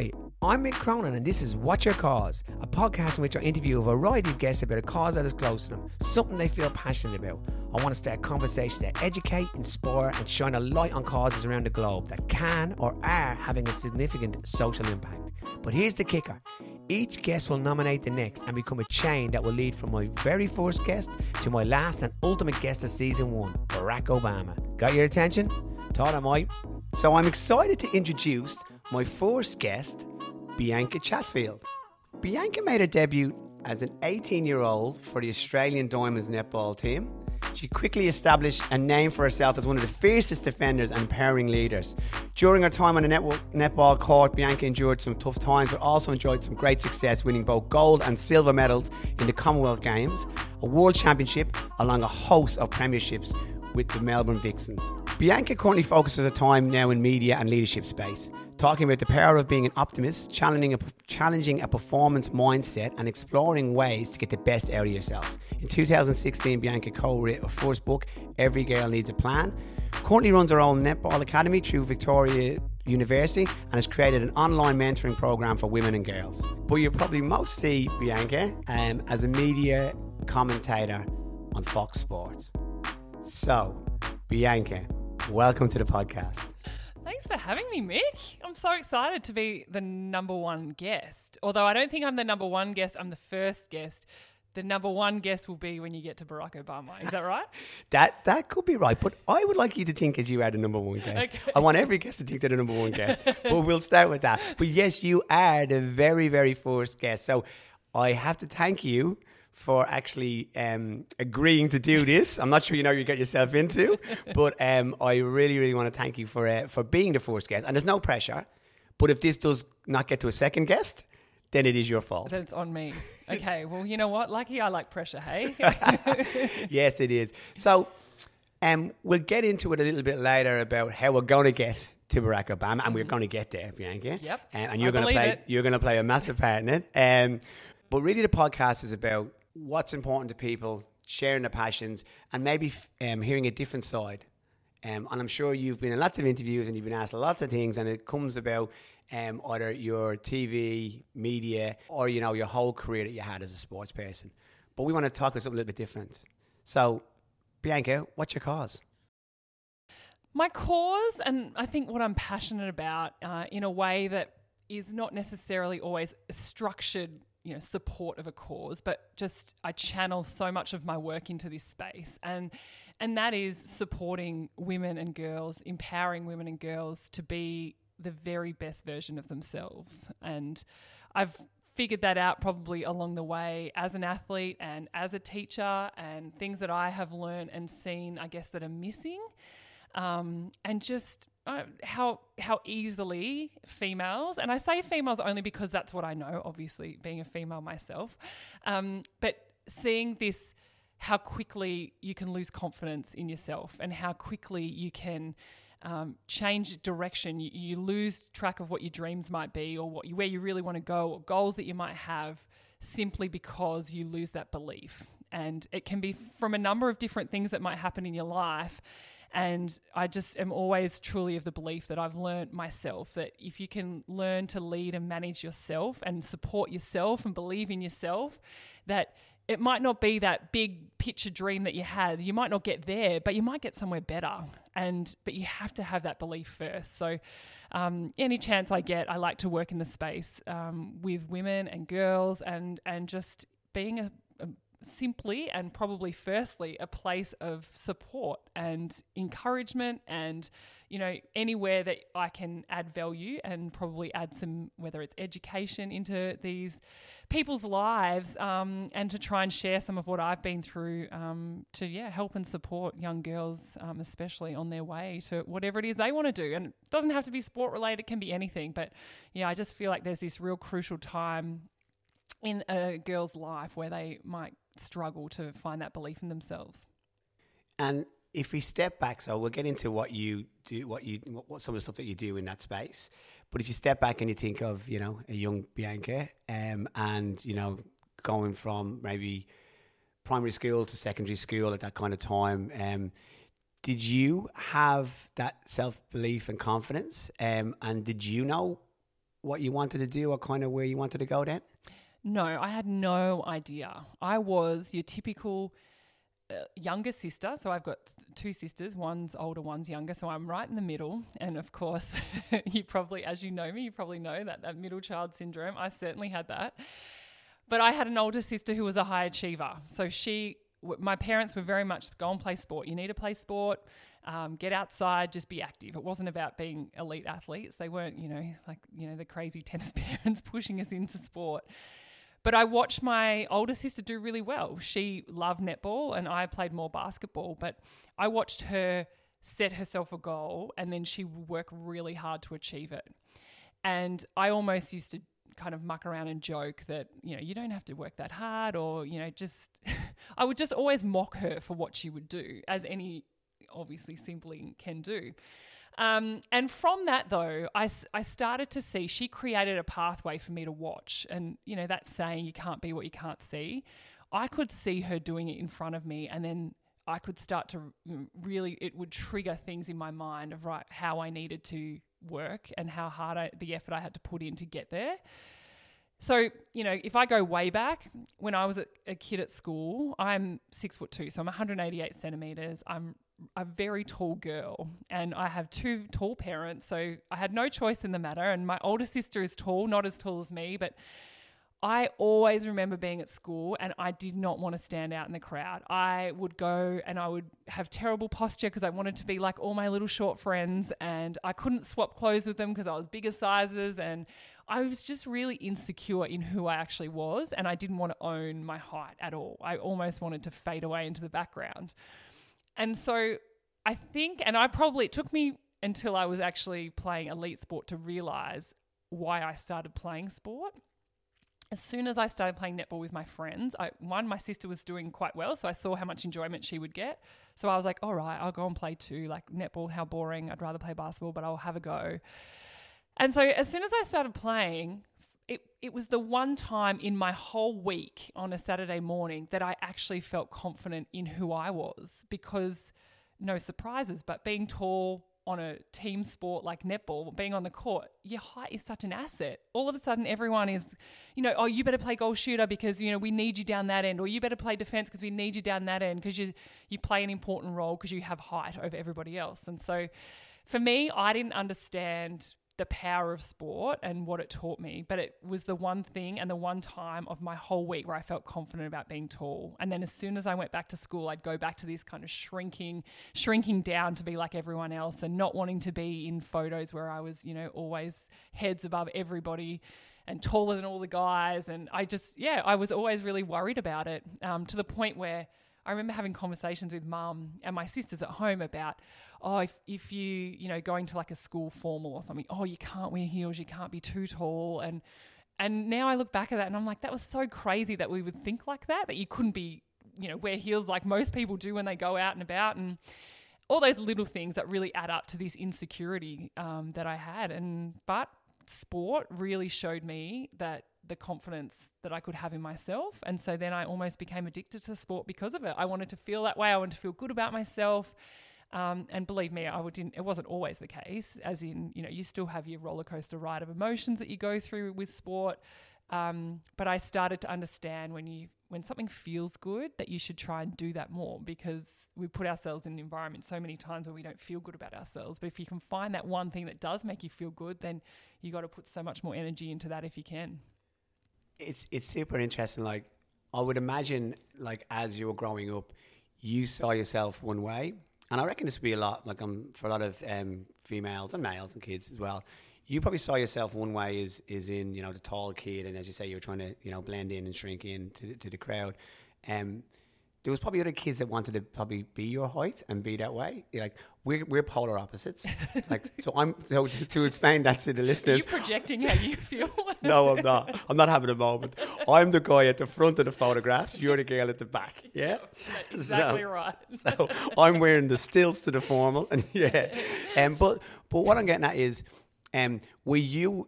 Hi, I'm Mick Cronin, and this is What's Your Cause, a podcast in which I interview a variety of guests about a cause that is close to them, something they feel passionate about. I want to start conversations that educate, inspire, and shine a light on causes around the globe that can or are having a significant social impact. But here's the kicker each guest will nominate the next and become a chain that will lead from my very first guest to my last and ultimate guest of season one, Barack Obama. Got your attention? Thought I might. So I'm excited to introduce my first guest, Bianca Chatfield. Bianca made her debut as an 18 year old for the Australian Diamonds netball team. She quickly established a name for herself as one of the fiercest defenders and empowering leaders. During her time on the netball court, Bianca endured some tough times, but also enjoyed some great success, winning both gold and silver medals in the Commonwealth Games, a World Championship, along a host of premierships with the Melbourne Vixens. Bianca currently focuses her time now in media and leadership space, talking about the power of being an optimist, challenging a, challenging a performance mindset, and exploring ways to get the best out of yourself. In 2016, Bianca co-wrote her first book, Every Girl Needs a Plan. Currently runs her own netball academy through Victoria University and has created an online mentoring program for women and girls. But you probably most see Bianca um, as a media commentator on Fox Sports. So, Bianca, welcome to the podcast. Thanks for having me, Mick. I'm so excited to be the number one guest. Although I don't think I'm the number one guest, I'm the first guest. The number one guest will be when you get to Barack Obama. Is that right? that that could be right, but I would like you to think as you are the number one guest. Okay. I want every guest to think they're the number one guest. but we'll start with that. But yes, you are the very, very first guest. So I have to thank you for actually um, agreeing to do this. I'm not sure you know you get yourself into, but um, I really, really want to thank you for uh, for being the first guest. And there's no pressure, but if this does not get to a second guest, then it is your fault. Then it's on me. Okay. well, you know what? Lucky I like pressure. Hey. yes, it is. So, um, we'll get into it a little bit later about how we're going to get to Barack Obama, and mm-hmm. we're going to get there, Bianca. Yep. Um, and you're going to play. It. You're going to play a massive part in it. Um, but really, the podcast is about what's important to people, sharing their passions, and maybe um, hearing a different side. Um, and I'm sure you've been in lots of interviews and you've been asked lots of things, and it comes about um, either your TV, media, or you know your whole career that you had as a sports person. But we want to talk about something a little bit different. So, Bianca, what's your cause? My cause, and I think what I'm passionate about, uh, in a way that is not necessarily always structured you know support of a cause but just I channel so much of my work into this space. And and that is supporting women and girls empowering women and girls to be the very best version of themselves. And I've figured that out probably along the way as an athlete and as a teacher and things that I have learned and seen I guess that are missing. Um, and just uh, how how easily females, and I say females only because that's what I know, obviously being a female myself, um, but seeing this, how quickly you can lose confidence in yourself, and how quickly you can. Um, change direction. You, you, lose track of what your dreams might be, or what you, where you really want to go, or goals that you might have, simply because you lose that belief. And it can be from a number of different things that might happen in your life. And I just am always truly of the belief that I've learned myself that if you can learn to lead and manage yourself and support yourself and believe in yourself, that it might not be that big picture dream that you had. You might not get there, but you might get somewhere better. And but you have to have that belief first. So, um, any chance I get, I like to work in the space um, with women and girls, and and just being a, a simply and probably firstly a place of support and encouragement and you know anywhere that I can add value and probably add some whether it's education into these people's lives um, and to try and share some of what I've been through um, to yeah help and support young girls um, especially on their way to whatever it is they want to do. And it doesn't have to be sport related it can be anything but yeah I just feel like there's this real crucial time in a girl's life where they might struggle to find that belief in themselves. And if we step back, so we'll get into what you do, what you, what some of the stuff that you do in that space. But if you step back and you think of, you know, a young Bianca, um, and you know, going from maybe primary school to secondary school at that kind of time, um, did you have that self belief and confidence? Um, and did you know what you wanted to do or kind of where you wanted to go then? No, I had no idea. I was your typical uh, younger sister. So I've got two sisters. One's older, one's younger. So I'm right in the middle. And of course, you probably, as you know me, you probably know that that middle child syndrome. I certainly had that. But I had an older sister who was a high achiever. So she, my parents were very much go and play sport. You need to play sport. Um, get outside, just be active. It wasn't about being elite athletes. They weren't, you know, like, you know, the crazy tennis parents pushing us into sport. But I watched my older sister do really well. She loved netball and I played more basketball. But I watched her set herself a goal and then she would work really hard to achieve it. And I almost used to kind of muck around and joke that, you know, you don't have to work that hard or, you know, just, I would just always mock her for what she would do, as any obviously sibling can do. Um, and from that, though, I, I started to see she created a pathway for me to watch. And, you know, that saying, you can't be what you can't see. I could see her doing it in front of me. And then I could start to really, it would trigger things in my mind of right, how I needed to work and how hard I, the effort I had to put in to get there. So, you know, if I go way back, when I was a, a kid at school, I'm six foot two, so I'm 188 centimeters. I'm a very tall girl and I have two tall parents, so I had no choice in the matter. And my older sister is tall, not as tall as me, but I always remember being at school and I did not want to stand out in the crowd. I would go and I would have terrible posture because I wanted to be like all my little short friends and I couldn't swap clothes with them because I was bigger sizes and I was just really insecure in who I actually was and I didn't want to own my height at all. I almost wanted to fade away into the background. And so I think, and I probably, it took me until I was actually playing elite sport to realize why I started playing sport. As soon as I started playing netball with my friends, I, one, my sister was doing quite well, so I saw how much enjoyment she would get. So I was like, all right, I'll go and play too. Like netball, how boring. I'd rather play basketball, but I'll have a go. And so as soon as I started playing, it, it was the one time in my whole week on a Saturday morning that I actually felt confident in who I was because no surprises, but being tall on a team sport like netball, being on the court, your height is such an asset. All of a sudden, everyone is, you know, oh, you better play goal shooter because, you know, we need you down that end, or you better play defense because we need you down that end because you, you play an important role because you have height over everybody else. And so for me, I didn't understand the power of sport and what it taught me. But it was the one thing and the one time of my whole week where I felt confident about being tall. And then as soon as I went back to school, I'd go back to this kind of shrinking, shrinking down to be like everyone else and not wanting to be in photos where I was, you know, always heads above everybody and taller than all the guys. And I just, yeah, I was always really worried about it um, to the point where I remember having conversations with mum and my sisters at home about, oh, if, if you, you know, going to like a school formal or something, oh, you can't wear heels, you can't be too tall. And, and now I look back at that and I'm like, that was so crazy that we would think like that, that you couldn't be, you know, wear heels like most people do when they go out and about. And all those little things that really add up to this insecurity um, that I had. And, but sport really showed me that the confidence that I could have in myself. And so then I almost became addicted to sport because of it. I wanted to feel that way. I wanted to feel good about myself. Um, and believe me, I didn't. It wasn't always the case. As in, you know, you still have your roller coaster ride of emotions that you go through with sport. Um, but I started to understand when you when something feels good that you should try and do that more because we put ourselves in an environment so many times where we don't feel good about ourselves. But if you can find that one thing that does make you feel good, then you got to put so much more energy into that if you can it's it's super interesting. Like I would imagine, like as you were growing up, you saw yourself one way, and I reckon this would be a lot like um, for a lot of um, females and males and kids as well. You probably saw yourself one way is is in you know the tall kid, and as you say, you're trying to you know blend in and shrink in to, to the crowd. Um, there was probably other kids that wanted to probably be your height and be that way. You're like we're we're polar opposites. like so, I'm so to, to, explain that to the listeners. Are you projecting how you feel? no, I'm not. I'm not having a moment. I'm the guy at the front of the photographs. You're the girl at the back. Yeah, exactly so, right. so I'm wearing the stilts to the formal, and yeah. Um, but but what I'm getting at is, um, were you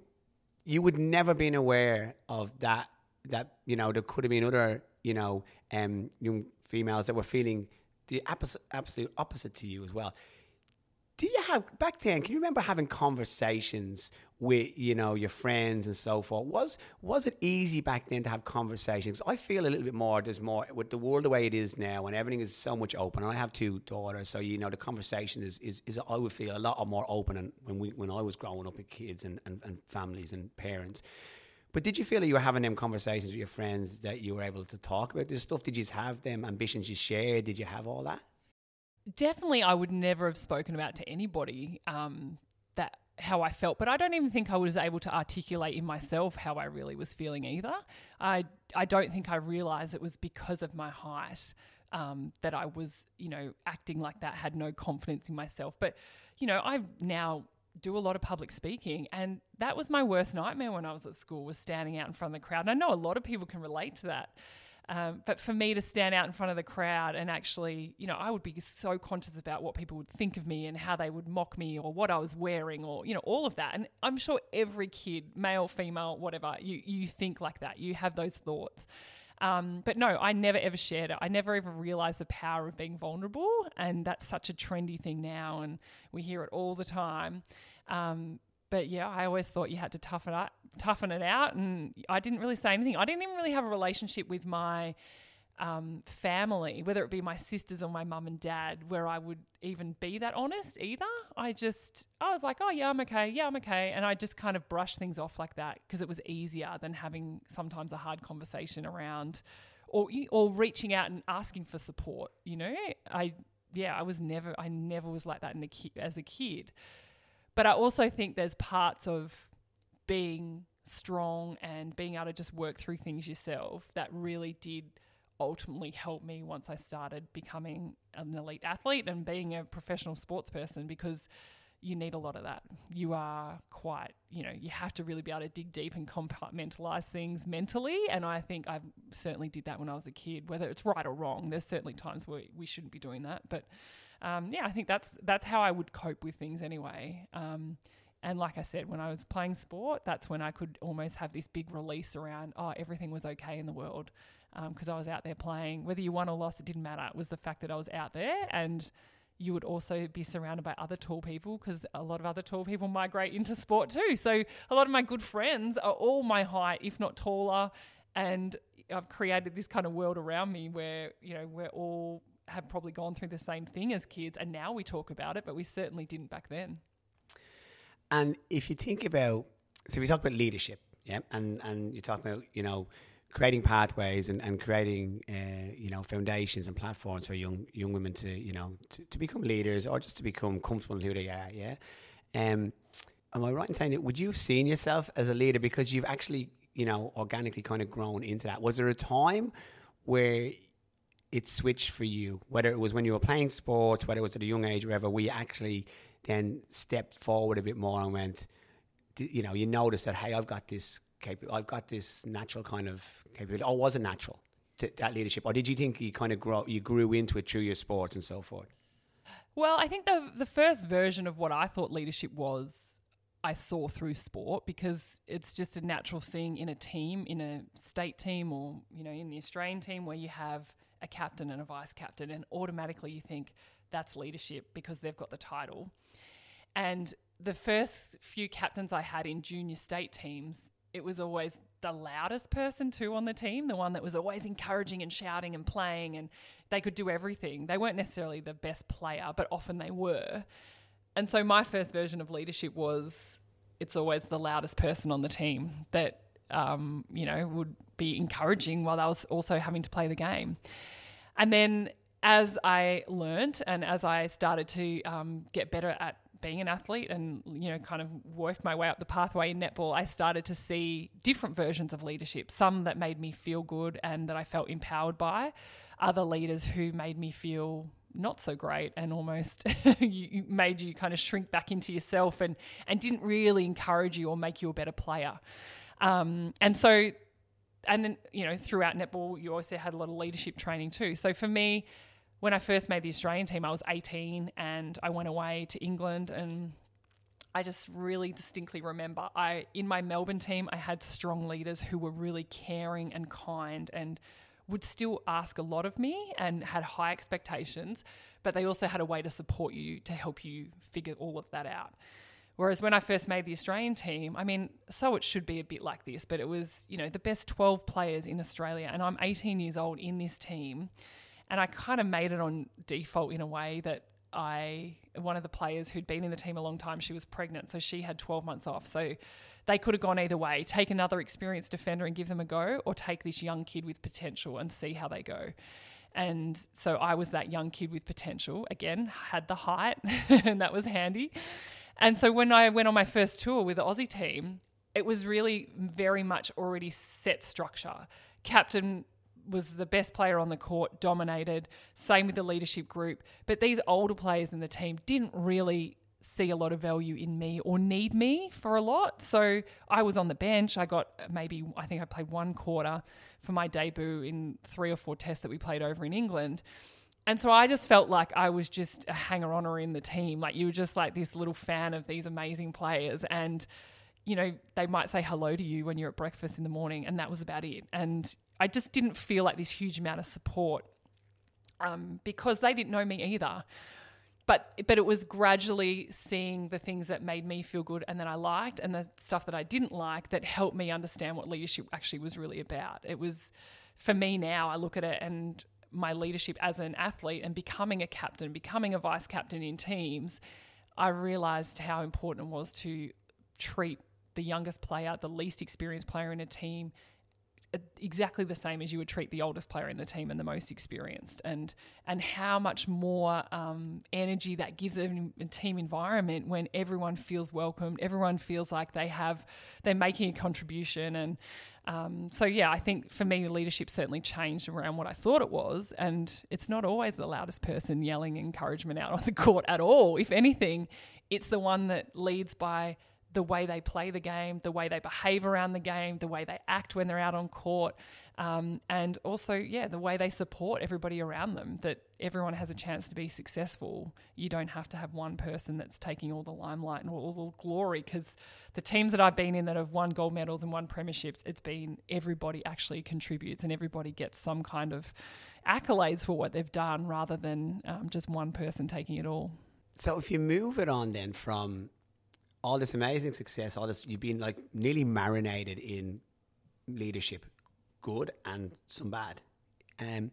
you would never been aware of that that you know there could have been other you know um young females that were feeling the absolute, opposite to you as well. do you have back then? Can you remember having conversations with you know your friends and so forth? Was was it easy back then to have conversations? I feel a little bit more. There's more with the world the way it is now, and everything is so much open. I have two daughters, so you know the conversation is is, is I would feel a lot more open. And when we when I was growing up with kids and, and, and families and parents. But did you feel that you were having them conversations with your friends that you were able to talk about this stuff? Did you have them ambitions you shared? Did you have all that? definitely I would never have spoken about to anybody um, that how I felt, but I don't even think I was able to articulate in myself how I really was feeling either. I I don't think I realized it was because of my height um, that I was you know acting like that, had no confidence in myself. But you know I now do a lot of public speaking and that was my worst nightmare when I was at school was standing out in front of the crowd. And I know a lot of people can relate to that. Um, but for me to stand out in front of the crowd and actually, you know, I would be so conscious about what people would think of me and how they would mock me or what I was wearing or, you know, all of that. And I'm sure every kid, male, female, whatever, you, you think like that. You have those thoughts. Um, but no, I never ever shared it. I never ever realized the power of being vulnerable. And that's such a trendy thing now. And we hear it all the time. Um, but yeah, I always thought you had to toughen up, toughen it out, and I didn't really say anything. I didn't even really have a relationship with my um, family, whether it be my sisters or my mum and dad, where I would even be that honest either. I just, I was like, oh yeah, I'm okay, yeah, I'm okay, and I just kind of brushed things off like that because it was easier than having sometimes a hard conversation around, or or reaching out and asking for support. You know, I yeah, I was never, I never was like that in a ki- as a kid. But I also think there's parts of being strong and being able to just work through things yourself that really did ultimately help me once I started becoming an elite athlete and being a professional sports person because you need a lot of that. You are quite, you know, you have to really be able to dig deep and compartmentalize things mentally. And I think I certainly did that when I was a kid, whether it's right or wrong. There's certainly times where we shouldn't be doing that. But um, yeah, I think that's that's how I would cope with things anyway. Um, and like I said, when I was playing sport, that's when I could almost have this big release around, oh, everything was okay in the world because um, I was out there playing. Whether you won or lost, it didn't matter. It was the fact that I was out there and you would also be surrounded by other tall people because a lot of other tall people migrate into sport too. So a lot of my good friends are all my height, if not taller. And I've created this kind of world around me where, you know, we're all have probably gone through the same thing as kids, and now we talk about it, but we certainly didn't back then. And if you think about, so we talk about leadership, yeah, and and you talk about you know creating pathways and, and creating uh, you know foundations and platforms for young young women to you know to, to become leaders or just to become comfortable in who they are, yeah. Um, am I right in saying that? Would you have seen yourself as a leader because you've actually you know organically kind of grown into that? Was there a time where it switched for you, whether it was when you were playing sports, whether it was at a young age, wherever, we actually then stepped forward a bit more and went, you know, you noticed that, hey, I've got this capable, I've got this natural kind of capability. Or was it natural to, that leadership, or did you think you kind of grow, you grew into it through your sports and so forth? Well, I think the the first version of what I thought leadership was I saw through sport because it's just a natural thing in a team, in a state team or, you know, in the Australian team where you have a captain and a vice captain, and automatically you think that's leadership because they've got the title. And the first few captains I had in junior state teams, it was always the loudest person too on the team, the one that was always encouraging and shouting and playing, and they could do everything. They weren't necessarily the best player, but often they were. And so my first version of leadership was it's always the loudest person on the team that um, you know would be encouraging while I was also having to play the game. And then as I learned and as I started to um, get better at being an athlete and you know kind of worked my way up the pathway in netball i started to see different versions of leadership some that made me feel good and that i felt empowered by other leaders who made me feel not so great and almost you, made you kind of shrink back into yourself and and didn't really encourage you or make you a better player. Um, and so and then you know throughout netball you also had a lot of leadership training too. So for me when i first made the australian team i was 18 and i went away to england and i just really distinctly remember i in my melbourne team i had strong leaders who were really caring and kind and would still ask a lot of me and had high expectations, but they also had a way to support you to help you figure all of that out. Whereas when I first made the Australian team, I mean, so it should be a bit like this, but it was, you know, the best 12 players in Australia. And I'm 18 years old in this team. And I kind of made it on default in a way that I, one of the players who'd been in the team a long time, she was pregnant. So she had 12 months off. So they could have gone either way take another experienced defender and give them a go, or take this young kid with potential and see how they go. And so I was that young kid with potential. Again, had the height, and that was handy. And so when I went on my first tour with the Aussie team, it was really very much already set structure. Captain was the best player on the court, dominated. Same with the leadership group. But these older players in the team didn't really see a lot of value in me or need me for a lot. So I was on the bench. I got maybe, I think I played one quarter for my debut in three or four tests that we played over in England. And so I just felt like I was just a hanger oner in the team. Like you were just like this little fan of these amazing players. And, you know, they might say hello to you when you're at breakfast in the morning, and that was about it. And I just didn't feel like this huge amount of support um, because they didn't know me either but but it was gradually seeing the things that made me feel good and that I liked and the stuff that I didn't like that helped me understand what leadership actually was really about. It was for me now I look at it and my leadership as an athlete and becoming a captain, becoming a vice captain in teams, I realized how important it was to treat the youngest player, the least experienced player in a team exactly the same as you would treat the oldest player in the team and the most experienced, and and how much more um, energy that gives a, a, team environment when everyone feels welcomed, everyone feels like they have they're making a contribution, and um, so yeah, I think for me, leadership certainly changed around what I thought it was, and it's not always the loudest person yelling encouragement out on the court at all. If anything, it's the one that leads by the way they play the game, the way they behave around the game, the way they act when they're out on court, um, and also, yeah, the way they support everybody around them, that everyone has a chance to be successful. You don't have to have one person that's taking all the limelight and all the glory because the teams that I've been in that have won gold medals and won premierships, it's been everybody actually contributes and everybody gets some kind of accolades for what they've done rather than um, just one person taking it all. So if you move it on then from all this amazing success, all this, you've been like nearly marinated in leadership, good and some bad. Um,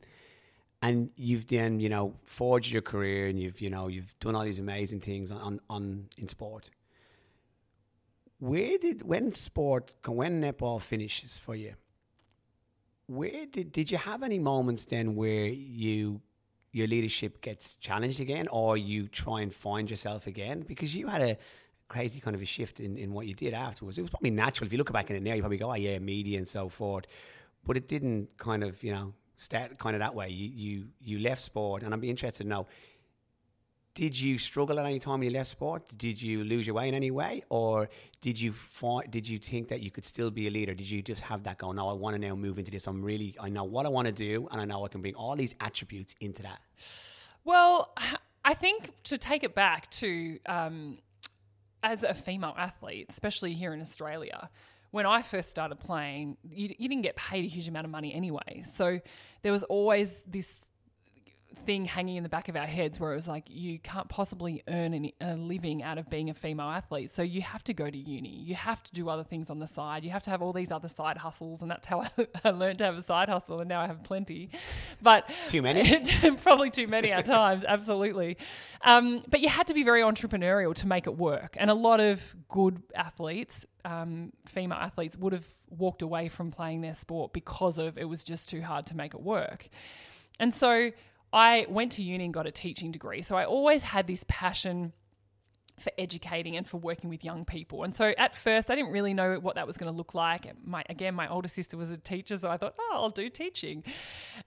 and you've then, you know, forged your career and you've, you know, you've done all these amazing things on, on in sport. Where did, when sport, when netball finishes for you, where did, did you have any moments then where you your leadership gets challenged again or you try and find yourself again because you had a crazy kind of a shift in, in what you did afterwards. It was probably natural. If you look back in it now, you probably go, oh, yeah, media and so forth. But it didn't kind of, you know, start kind of that way. You, you, you left sport, and be interested to know did you struggle at any time when you left sport? Did you lose your way in any way, or did you find, did you think that you could still be a leader? Did you just have that go? No, I want to now move into this. I'm really, I know what I want to do, and I know I can bring all these attributes into that. Well, I think to take it back to um, as a female athlete, especially here in Australia, when I first started playing, you, you, didn't get paid a huge amount of money anyway. So there was always this thing hanging in the back of our heads where it was like you can't possibly earn any, a living out of being a female athlete. So you have to go to uni. You have to do other things on the side. You have to have all these other side hustles. And that's how I, I learned to have a side hustle and now I have plenty. But too many? Probably too many at times. Absolutely. Um, but you had to be very entrepreneurial to make it work. And a lot of good athletes um, female athletes would have walked away from playing their sport because of it was just too hard to make it work. And so I went to uni and got a teaching degree. So I always had this passion for educating and for working with young people. And so at first, I didn't really know what that was going to look like. My again, my older sister was a teacher, so I thought, oh, I'll do teaching.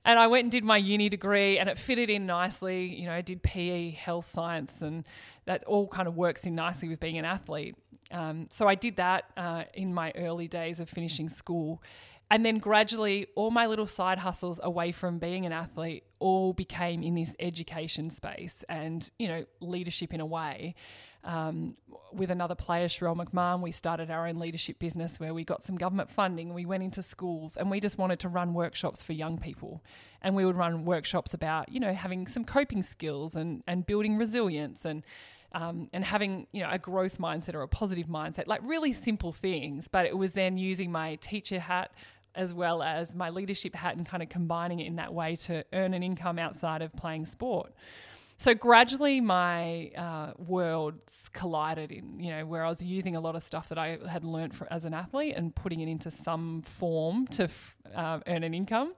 And I went and did my uni degree, and it fitted in nicely. You know, I did PE, health science, and that all kind of works in nicely with being an athlete. Um, so I did that uh, in my early days of finishing school. And then gradually, all my little side hustles away from being an athlete all became in this education space and, you know, leadership in a way. Um, with another player, Sharelle McMahon, we started our own leadership business where we got some government funding. We went into schools and we just wanted to run workshops for young people. And we would run workshops about, you know, having some coping skills and, and building resilience and um, and having you know a growth mindset or a positive mindset, like really simple things. But it was then using my teacher hat as well as my leadership hat and kind of combining it in that way to earn an income outside of playing sport. So gradually, my uh, worlds collided in, you know, where I was using a lot of stuff that I had learned for, as an athlete and putting it into some form to f- uh, earn an income.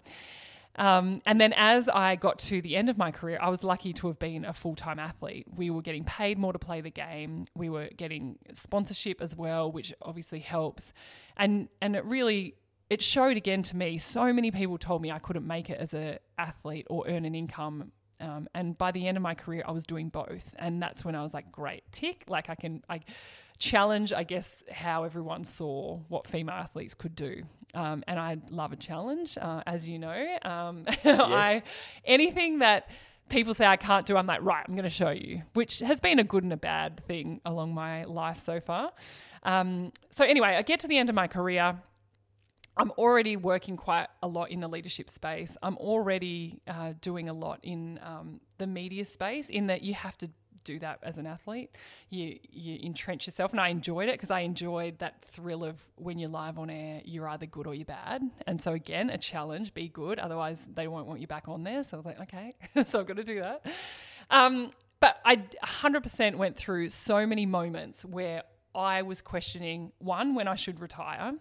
Um, and then as I got to the end of my career, I was lucky to have been a full time athlete. We were getting paid more to play the game. We were getting sponsorship as well, which obviously helps. And and it really it showed again to me. So many people told me I couldn't make it as an athlete or earn an income. Um, and by the end of my career, I was doing both, and that's when I was like, "Great, tick! Like I can, I challenge, I guess, how everyone saw what female athletes could do. Um, and I love a challenge, uh, as you know. Um, yes. I anything that people say I can't do, I'm like, right, I'm going to show you, which has been a good and a bad thing along my life so far. Um, so anyway, I get to the end of my career. I'm already working quite a lot in the leadership space. I'm already uh, doing a lot in um, the media space, in that you have to do that as an athlete. You you entrench yourself, and I enjoyed it because I enjoyed that thrill of when you're live on air, you're either good or you're bad. And so again, a challenge: be good, otherwise they won't want you back on there. So I was like, okay, so I've got to do that. Um, but I 100% went through so many moments where I was questioning one when I should retire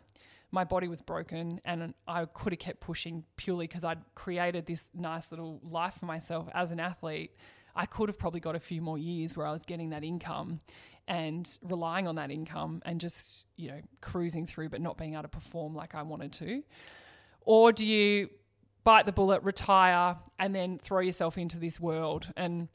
my body was broken and I could have kept pushing purely because I'd created this nice little life for myself as an athlete. I could have probably got a few more years where I was getting that income and relying on that income and just, you know, cruising through but not being able to perform like I wanted to? Or do you bite the bullet, retire, and then throw yourself into this world? And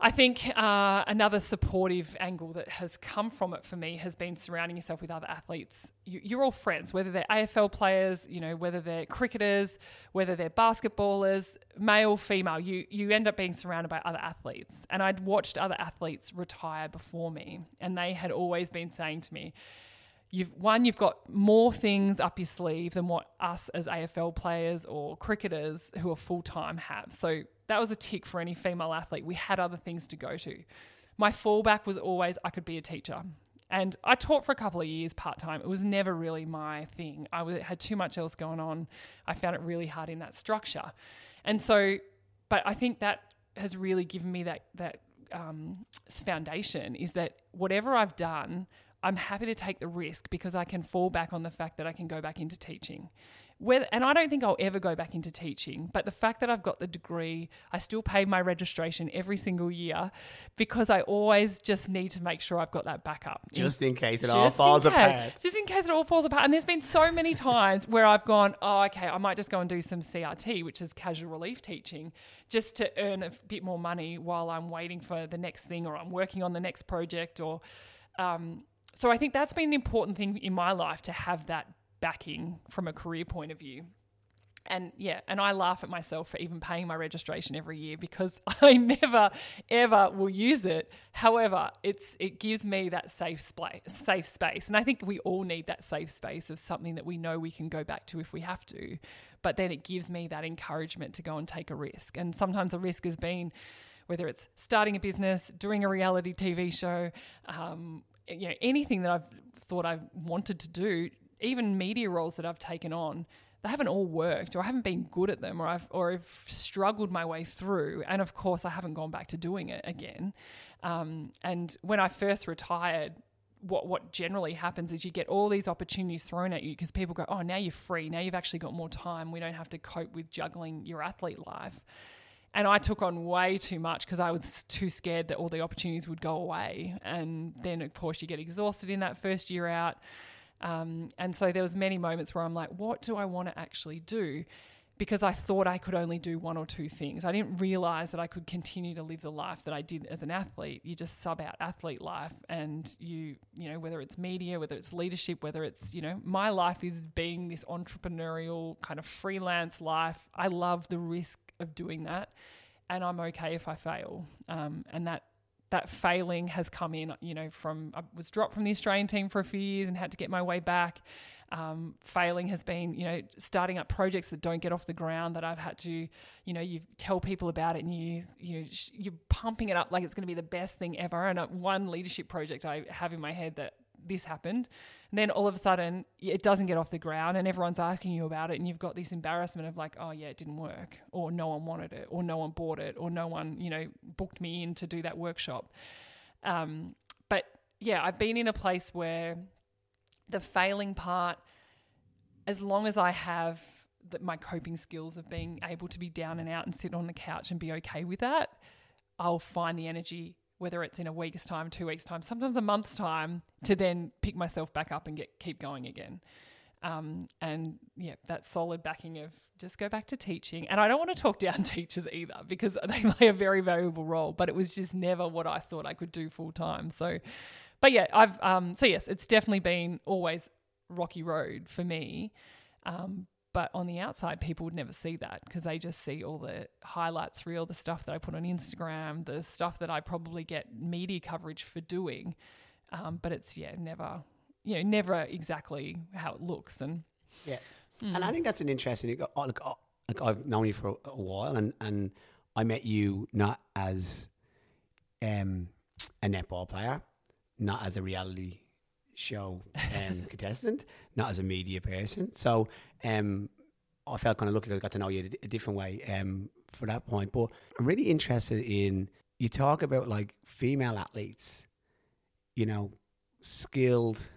I think uh, another supportive angle that has come from it for me has been surrounding yourself with other athletes. You, are all friends, whether they're AFL players, you know, whether they're cricketers, whether they're basketballers, male, female. You you end up being surrounded by other athletes. And I'd watched other athletes retire before me, and they had always been saying to me, you've one you've got more things up your sleeve than what us as AFL players or cricketers who are full time have. So that was a tick for any female athlete. We had other things to go to. My fallback was always I could be a teacher. And I taught for a couple of years part time. It was never really my thing. I had too much else going on. I found it really hard in that structure. And so, but I think that has really given me that that um, foundation is that whatever I've done, I'm happy to take the risk because I can fall back on the fact that I can go back into teaching. Whether, and I don't think I'll ever go back into teaching, but the fact that I've got the degree, I still pay my registration every single year because I always just need to make sure I've got that backup. Just in, in case it all falls apart. Just in case it all falls apart. And there's been so many times where I've gone, oh, okay, I might just go and do some CRT, which is casual relief teaching, just to earn a bit more money while I'm waiting for the next thing or I'm working on the next project or. Um, so I think that's been an important thing in my life to have that backing from a career point of view. And yeah, and I laugh at myself for even paying my registration every year because I never ever will use it. However, it's it gives me that safe space, safe space. And I think we all need that safe space of something that we know we can go back to if we have to. But then it gives me that encouragement to go and take a risk. And sometimes the risk has been whether it's starting a business, doing a reality TV show, um, you know anything that I've thought I wanted to do, even media roles that I've taken on, they haven't all worked, or I haven't been good at them, or I've or I've struggled my way through, and of course I haven't gone back to doing it again. Um, and when I first retired, what what generally happens is you get all these opportunities thrown at you because people go, oh, now you're free, now you've actually got more time. We don't have to cope with juggling your athlete life. And I took on way too much because I was too scared that all the opportunities would go away. And then, of course, you get exhausted in that first year out. Um, and so there was many moments where I'm like, what do I want to actually do? Because I thought I could only do one or two things. I didn't realize that I could continue to live the life that I did as an athlete. You just sub out athlete life and you, you know, whether it's media, whether it's leadership, whether it's, you know, my life is being this entrepreneurial kind of freelance life. I love the risk of doing that, and I'm okay if I fail. Um, and that that failing has come in. You know, from I was dropped from the Australian team for a few years and had to get my way back. Um, failing has been, you know, starting up projects that don't get off the ground that I've had to, you know, you tell people about it and you, you you're pumping it up like it's going to be the best thing ever. And uh, one leadership project I have in my head that this happened, and then all of a sudden it doesn't get off the ground, and everyone's asking you about it, and you've got this embarrassment of like, oh yeah, it didn't work, or no one wanted it, or no one bought it, or no one, you know, booked me in to do that workshop. Um, but yeah, I've been in a place where the failing part, as long as I have that my coping skills of being able to be down and out and sit on the couch and be okay with that, I'll find the energy, whether it's in a week's time, two weeks' time, sometimes a month's time, to then pick myself back up and get keep going again. Um, and yeah, that solid backing of just go back to teaching. And I don't want to talk down teachers either because they play a very valuable role, but it was just never what I thought I could do full time. So but yeah, I've um, so yes, it's definitely been always rocky road for me. Um, but on the outside, people would never see that because they just see all the highlights reel, the stuff that I put on Instagram, the stuff that I probably get media coverage for doing. Um, but it's yeah, never you know, never exactly how it looks. And yeah, mm. and I think that's an interesting. Like, like I've known you for a while, and and I met you not as um, a netball player not as a reality show um, contestant, not as a media person. So um, I felt kind of lucky I got to know you a different way um, for that point. But I'm really interested in you talk about like female athletes, you know, skilled,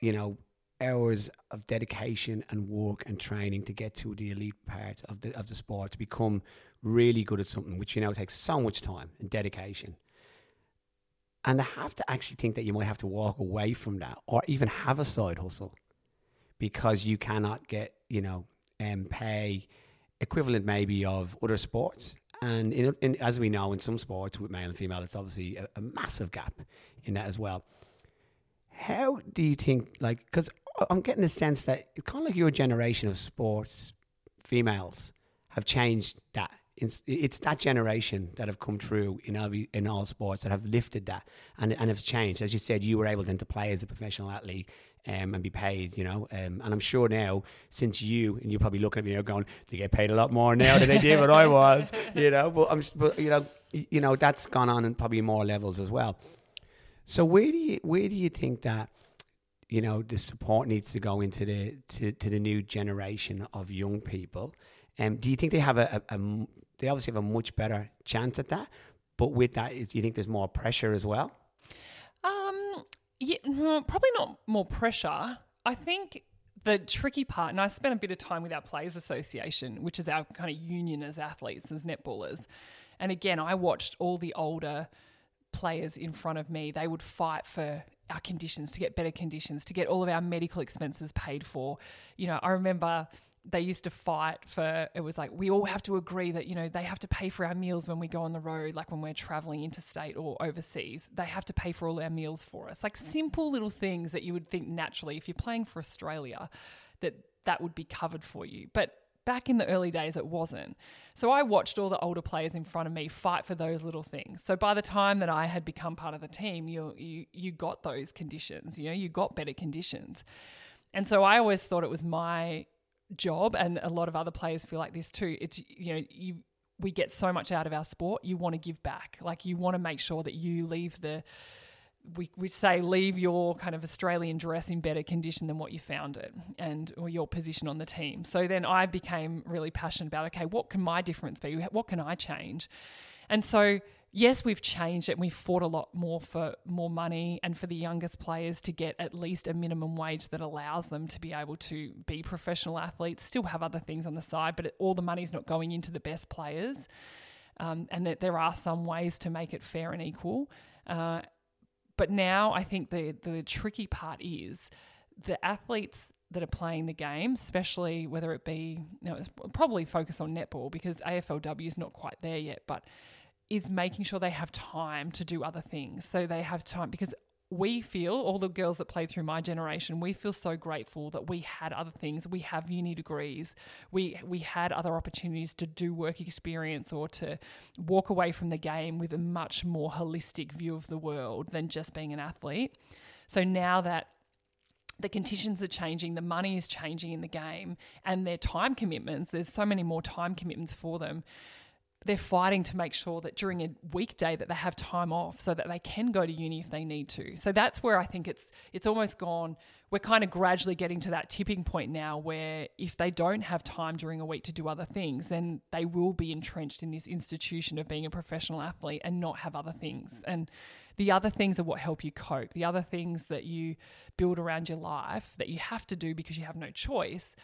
you know, hours of dedication and work and training to get to the elite part of the of the sport to become really good at something, which you know takes so much time and dedication. And I have to actually think that you might have to walk away from that or even have a side hustle because you cannot get, you know, um, pay equivalent maybe of other sports. And in, in, as we know, in some sports with male and female, it's obviously a, a massive gap in that as well. How do you think, like, because I'm getting a sense that it's kind of like your generation of sports females have changed that it's, that generation that have come through in all, in all sports that have lifted that and, and have changed. As you said, you were able then to play as a professional athlete um, and be paid, you know. Um, and I'm sure now, since you, and you're probably looking at me now going, they get paid a lot more now than they did when I was, you know. But, I'm, but, you know, you know, that's gone on in probably more levels as well. So where do you, where do you think that, you know, the support needs to go into the, to, to the new generation of young people? Um, do you think they have a, a, a they obviously have a much better chance at that. But with that, is you think there's more pressure as well? Um, yeah, probably not more pressure. I think the tricky part, and I spent a bit of time with our Players Association, which is our kind of union as athletes, as netballers. And again, I watched all the older players in front of me. They would fight for our conditions, to get better conditions, to get all of our medical expenses paid for. You know, I remember they used to fight for it was like we all have to agree that you know they have to pay for our meals when we go on the road like when we're traveling interstate or overseas. They have to pay for all our meals for us. Like mm. simple little things that you would think naturally if you're playing for Australia that that would be covered for you. But back in the early days it wasn't. So I watched all the older players in front of me fight for those little things. So by the time that I had become part of the team you you you got those conditions you know you got better conditions. And so I always thought it was my job, and a lot of other players feel like this too. It's you know you we get so much out of our sport. You want to give back, like you want to make sure that you leave the we, we say leave your kind of Australian dress in better condition than what you found it and or your position on the team. So then I became really passionate about okay, what can my difference be? What can I change? And so yes, we've changed it and we've fought a lot more for more money and for the youngest players to get at least a minimum wage that allows them to be able to be professional athletes, still have other things on the side, but all the money's not going into the best players. Um, and that there are some ways to make it fair and equal. Uh, but now I think the, the tricky part is the athletes that are playing the game, especially whether it be, you know, it's probably focus on netball because AFLW is not quite there yet, but is making sure they have time to do other things. So they have time because we feel, all the girls that played through my generation, we feel so grateful that we had other things. We have uni degrees. We we had other opportunities to do work experience or to walk away from the game with a much more holistic view of the world than just being an athlete. So now that the conditions are changing, the money is changing in the game, and their time commitments, there's so many more time commitments for them they're fighting to make sure that during a weekday that they have time off so that they can go to uni if they need to. So that's where I think it's it's almost gone we're kind of gradually getting to that tipping point now where if they don't have time during a week to do other things, then they will be entrenched in this institution of being a professional athlete and not have other things. And the other things are what help you cope. The other things that you build around your life that you have to do because you have no choice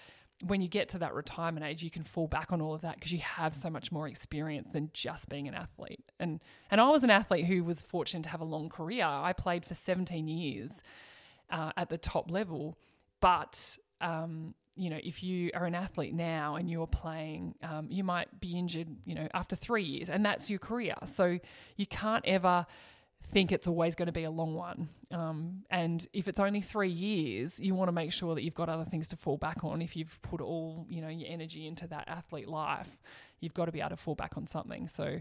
when you get to that retirement age, you can fall back on all of that because you have so much more experience than just being an athlete. And and I was an athlete who was fortunate to have a long career. I played for 17 years uh, at the top level, but um, you know, if you are an athlete now and you're playing, um, you might be injured, you know, after three years, and that's your career. So you can't ever think it's always going to be a long one. Um, and if it's only three years, you want to make sure that you've got other things to fall back on. If you've put all you know your energy into that athlete life, you've got to be able to fall back on something. So,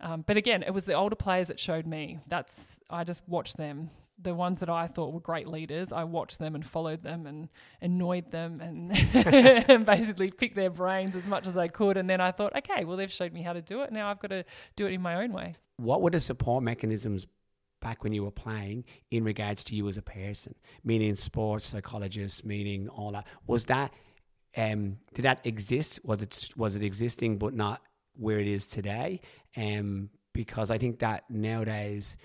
um, but again, it was the older players that showed me. That's I just watched them. The ones that I thought were great leaders, I watched them and followed them and annoyed them and, and basically picked their brains as much as I could. And then I thought, okay, well they've showed me how to do it. Now I've got to do it in my own way. What were the support mechanisms back when you were playing in regards to you as a person, meaning sports psychologists, meaning all that. Was that um, did that exist? Was it was it existing but not where it is today? Um, because I think that nowadays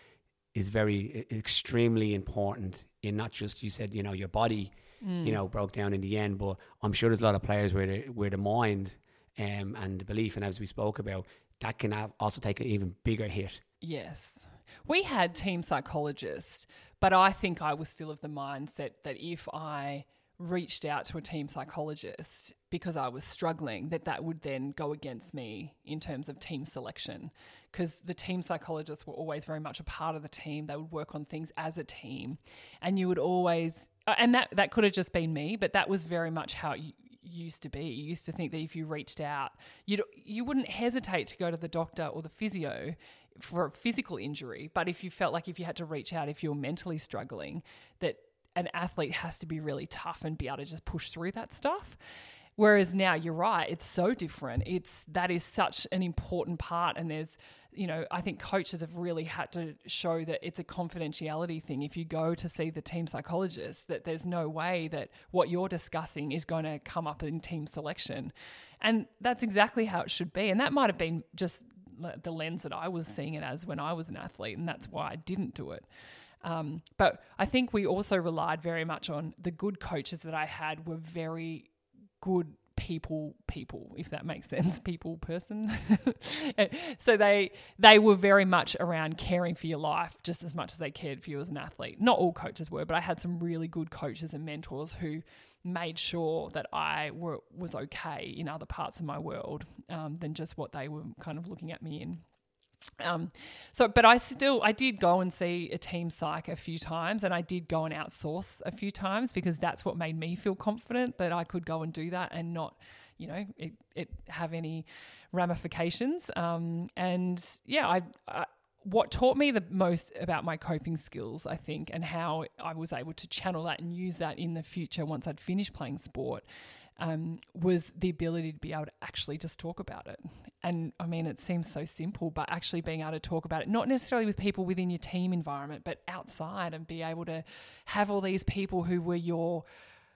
is very extremely important in not just you said you know your body mm. you know broke down in the end, but I'm sure there's a lot of players where the where the mind um, and the belief and as we spoke about that can also take an even bigger hit. Yes. We had team psychologists, but I think I was still of the mindset that if I reached out to a team psychologist because I was struggling, that that would then go against me in terms of team selection. Because the team psychologists were always very much a part of the team. They would work on things as a team, and you would always, and that that could have just been me, but that was very much how you, used to be. You used to think that if you reached out, you you wouldn't hesitate to go to the doctor or the physio for a physical injury, but if you felt like if you had to reach out, if you were mentally struggling, that an athlete has to be really tough and be able to just push through that stuff. Whereas now you're right, it's so different. It's that is such an important part, and there's, you know, I think coaches have really had to show that it's a confidentiality thing. If you go to see the team psychologist, that there's no way that what you're discussing is going to come up in team selection, and that's exactly how it should be. And that might have been just the lens that I was seeing it as when I was an athlete, and that's why I didn't do it. Um, but I think we also relied very much on the good coaches that I had were very good people people if that makes sense people person so they they were very much around caring for your life just as much as they cared for you as an athlete not all coaches were but i had some really good coaches and mentors who made sure that I were, was okay in other parts of my world um, than just what they were kind of looking at me in. Um, so, but I still, I did go and see a team psych a few times and I did go and outsource a few times because that's what made me feel confident that I could go and do that and not, you know, it, it have any ramifications. Um, and yeah, I, I, what taught me the most about my coping skills, I think, and how I was able to channel that and use that in the future once I'd finished playing sport, um, was the ability to be able to actually just talk about it. And I mean, it seems so simple, but actually being able to talk about it, not necessarily with people within your team environment, but outside and be able to have all these people who were your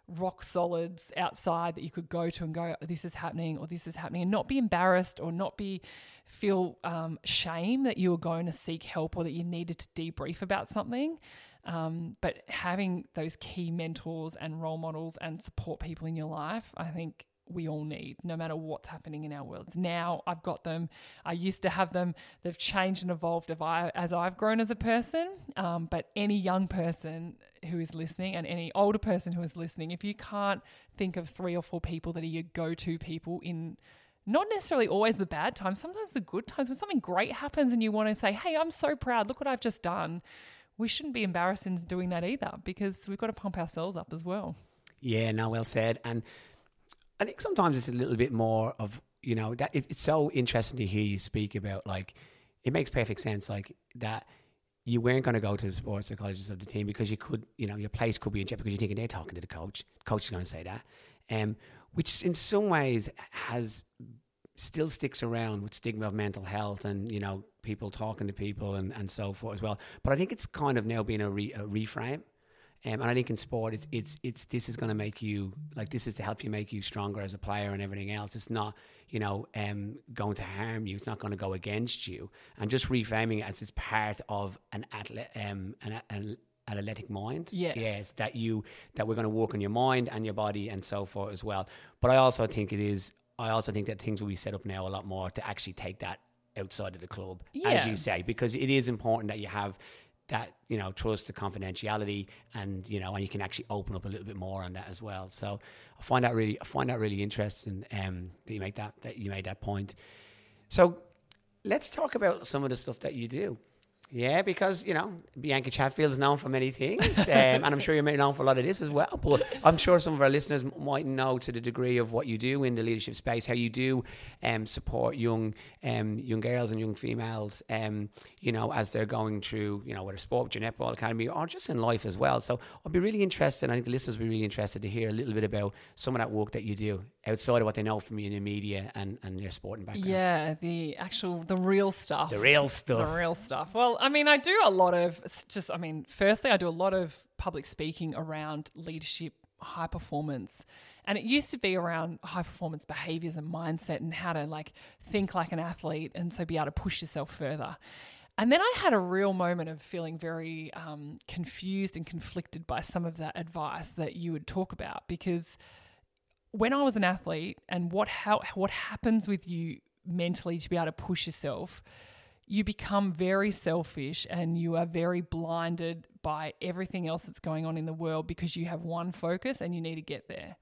rock solids outside that you could go to and go, this is happening or this is happening, and not be embarrassed or not be feel um, shame that you were going to seek help or that you needed to debrief about something. Um, but having those key mentors and role models and support people in your life, I think we all need, no matter what's happening in our worlds. Now I've got them. I used to have them. They've changed and evolved as I've grown as a person. Um, but any young person who is listening and any older person who is listening, if you can't think of three or four people that are your go to people in not necessarily always the bad times, sometimes the good times when something great happens and you want to say, Hey, I'm so proud, look what I've just done. We shouldn't be embarrassed in doing that either because we've got to pump ourselves up as well. Yeah, no, well said. And I think sometimes it's a little bit more of you know that it, it's so interesting to hear you speak about like it makes perfect sense like that you weren't going to go to the sports psychologist of the team because you could you know your place could be in jeopardy because you're thinking they're talking to the coach coach is going to say that um which in some ways has still sticks around with stigma of mental health and you know people talking to people and, and so forth as well but i think it's kind of now being a, re, a reframe um, and I think in sport, it's it's it's this is going to make you like this is to help you make you stronger as a player and everything else. It's not you know um, going to harm you. It's not going to go against you. And just reframing it as it's part of an athlete um, an, an, an athletic mind. Yes. yes, that you that we're going to work on your mind and your body and so forth as well. But I also think it is. I also think that things will be set up now a lot more to actually take that outside of the club, Yeah. as you say, because it is important that you have that you know trust the confidentiality and you know and you can actually open up a little bit more on that as well. So i find that really i find that really interesting um that you make that that you made that point. So let's talk about some of the stuff that you do yeah, because you know Bianca Chatfield is known for many things, um, and I'm sure you're made known for a lot of this as well. But I'm sure some of our listeners m- might know to the degree of what you do in the leadership space, how you do um, support young um, young girls and young females, um, you know, as they're going through, you know, whether sport, your netball academy, or just in life as well. So I'd be really interested. I think the listeners would be really interested to hear a little bit about some of that work that you do outside of what they know from you in the media and and your sporting background. Yeah, the actual, the real stuff. the real stuff. The real stuff. Well, I mean, I do a lot of just, I mean, firstly, I do a lot of public speaking around leadership, high performance. And it used to be around high performance behaviors and mindset and how to like think like an athlete and so be able to push yourself further. And then I had a real moment of feeling very um, confused and conflicted by some of that advice that you would talk about because when I was an athlete and what how what happens with you mentally to be able to push yourself, you become very selfish and you are very blinded by everything else that's going on in the world because you have one focus and you need to get there.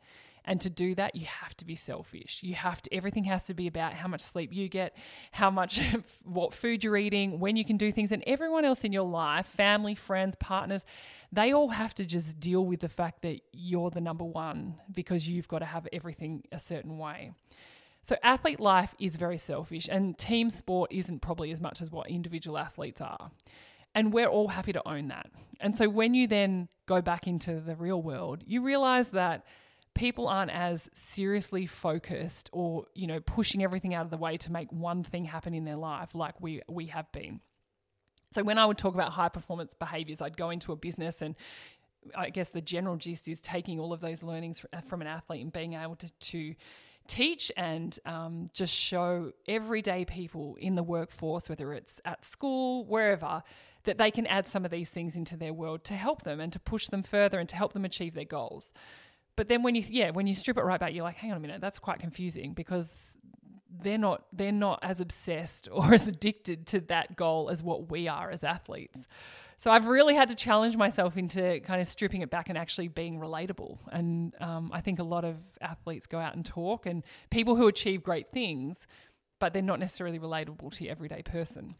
And to do that, you have to be selfish. You have to, everything has to be about how much sleep you get, how much, what food you're eating, when you can do things. And everyone else in your life, family, friends, partners, they all have to just deal with the fact that you're the number one because you've got to have everything a certain way. So, athlete life is very selfish, and team sport isn't probably as much as what individual athletes are. And we're all happy to own that. And so, when you then go back into the real world, you realize that people aren't as seriously focused or, you know, pushing everything out of the way to make one thing happen in their life like we, we have been. So, when I would talk about high performance behaviors, I'd go into a business and I guess the general gist is taking all of those learnings from an athlete and being able to, to teach and um, just show everyday people in the workforce, whether it's at school, wherever, that they can add some of these things into their world to help them and to push them further and to help them achieve their goals. But then when you yeah when you strip it right back, you're like, hang on a minute, that's quite confusing because they're not they're not as obsessed or as addicted to that goal as what we are as athletes. So I've really had to challenge myself into kind of stripping it back and actually being relatable. And um, I think a lot of athletes go out and talk, and people who achieve great things, but they're not necessarily relatable to your everyday person.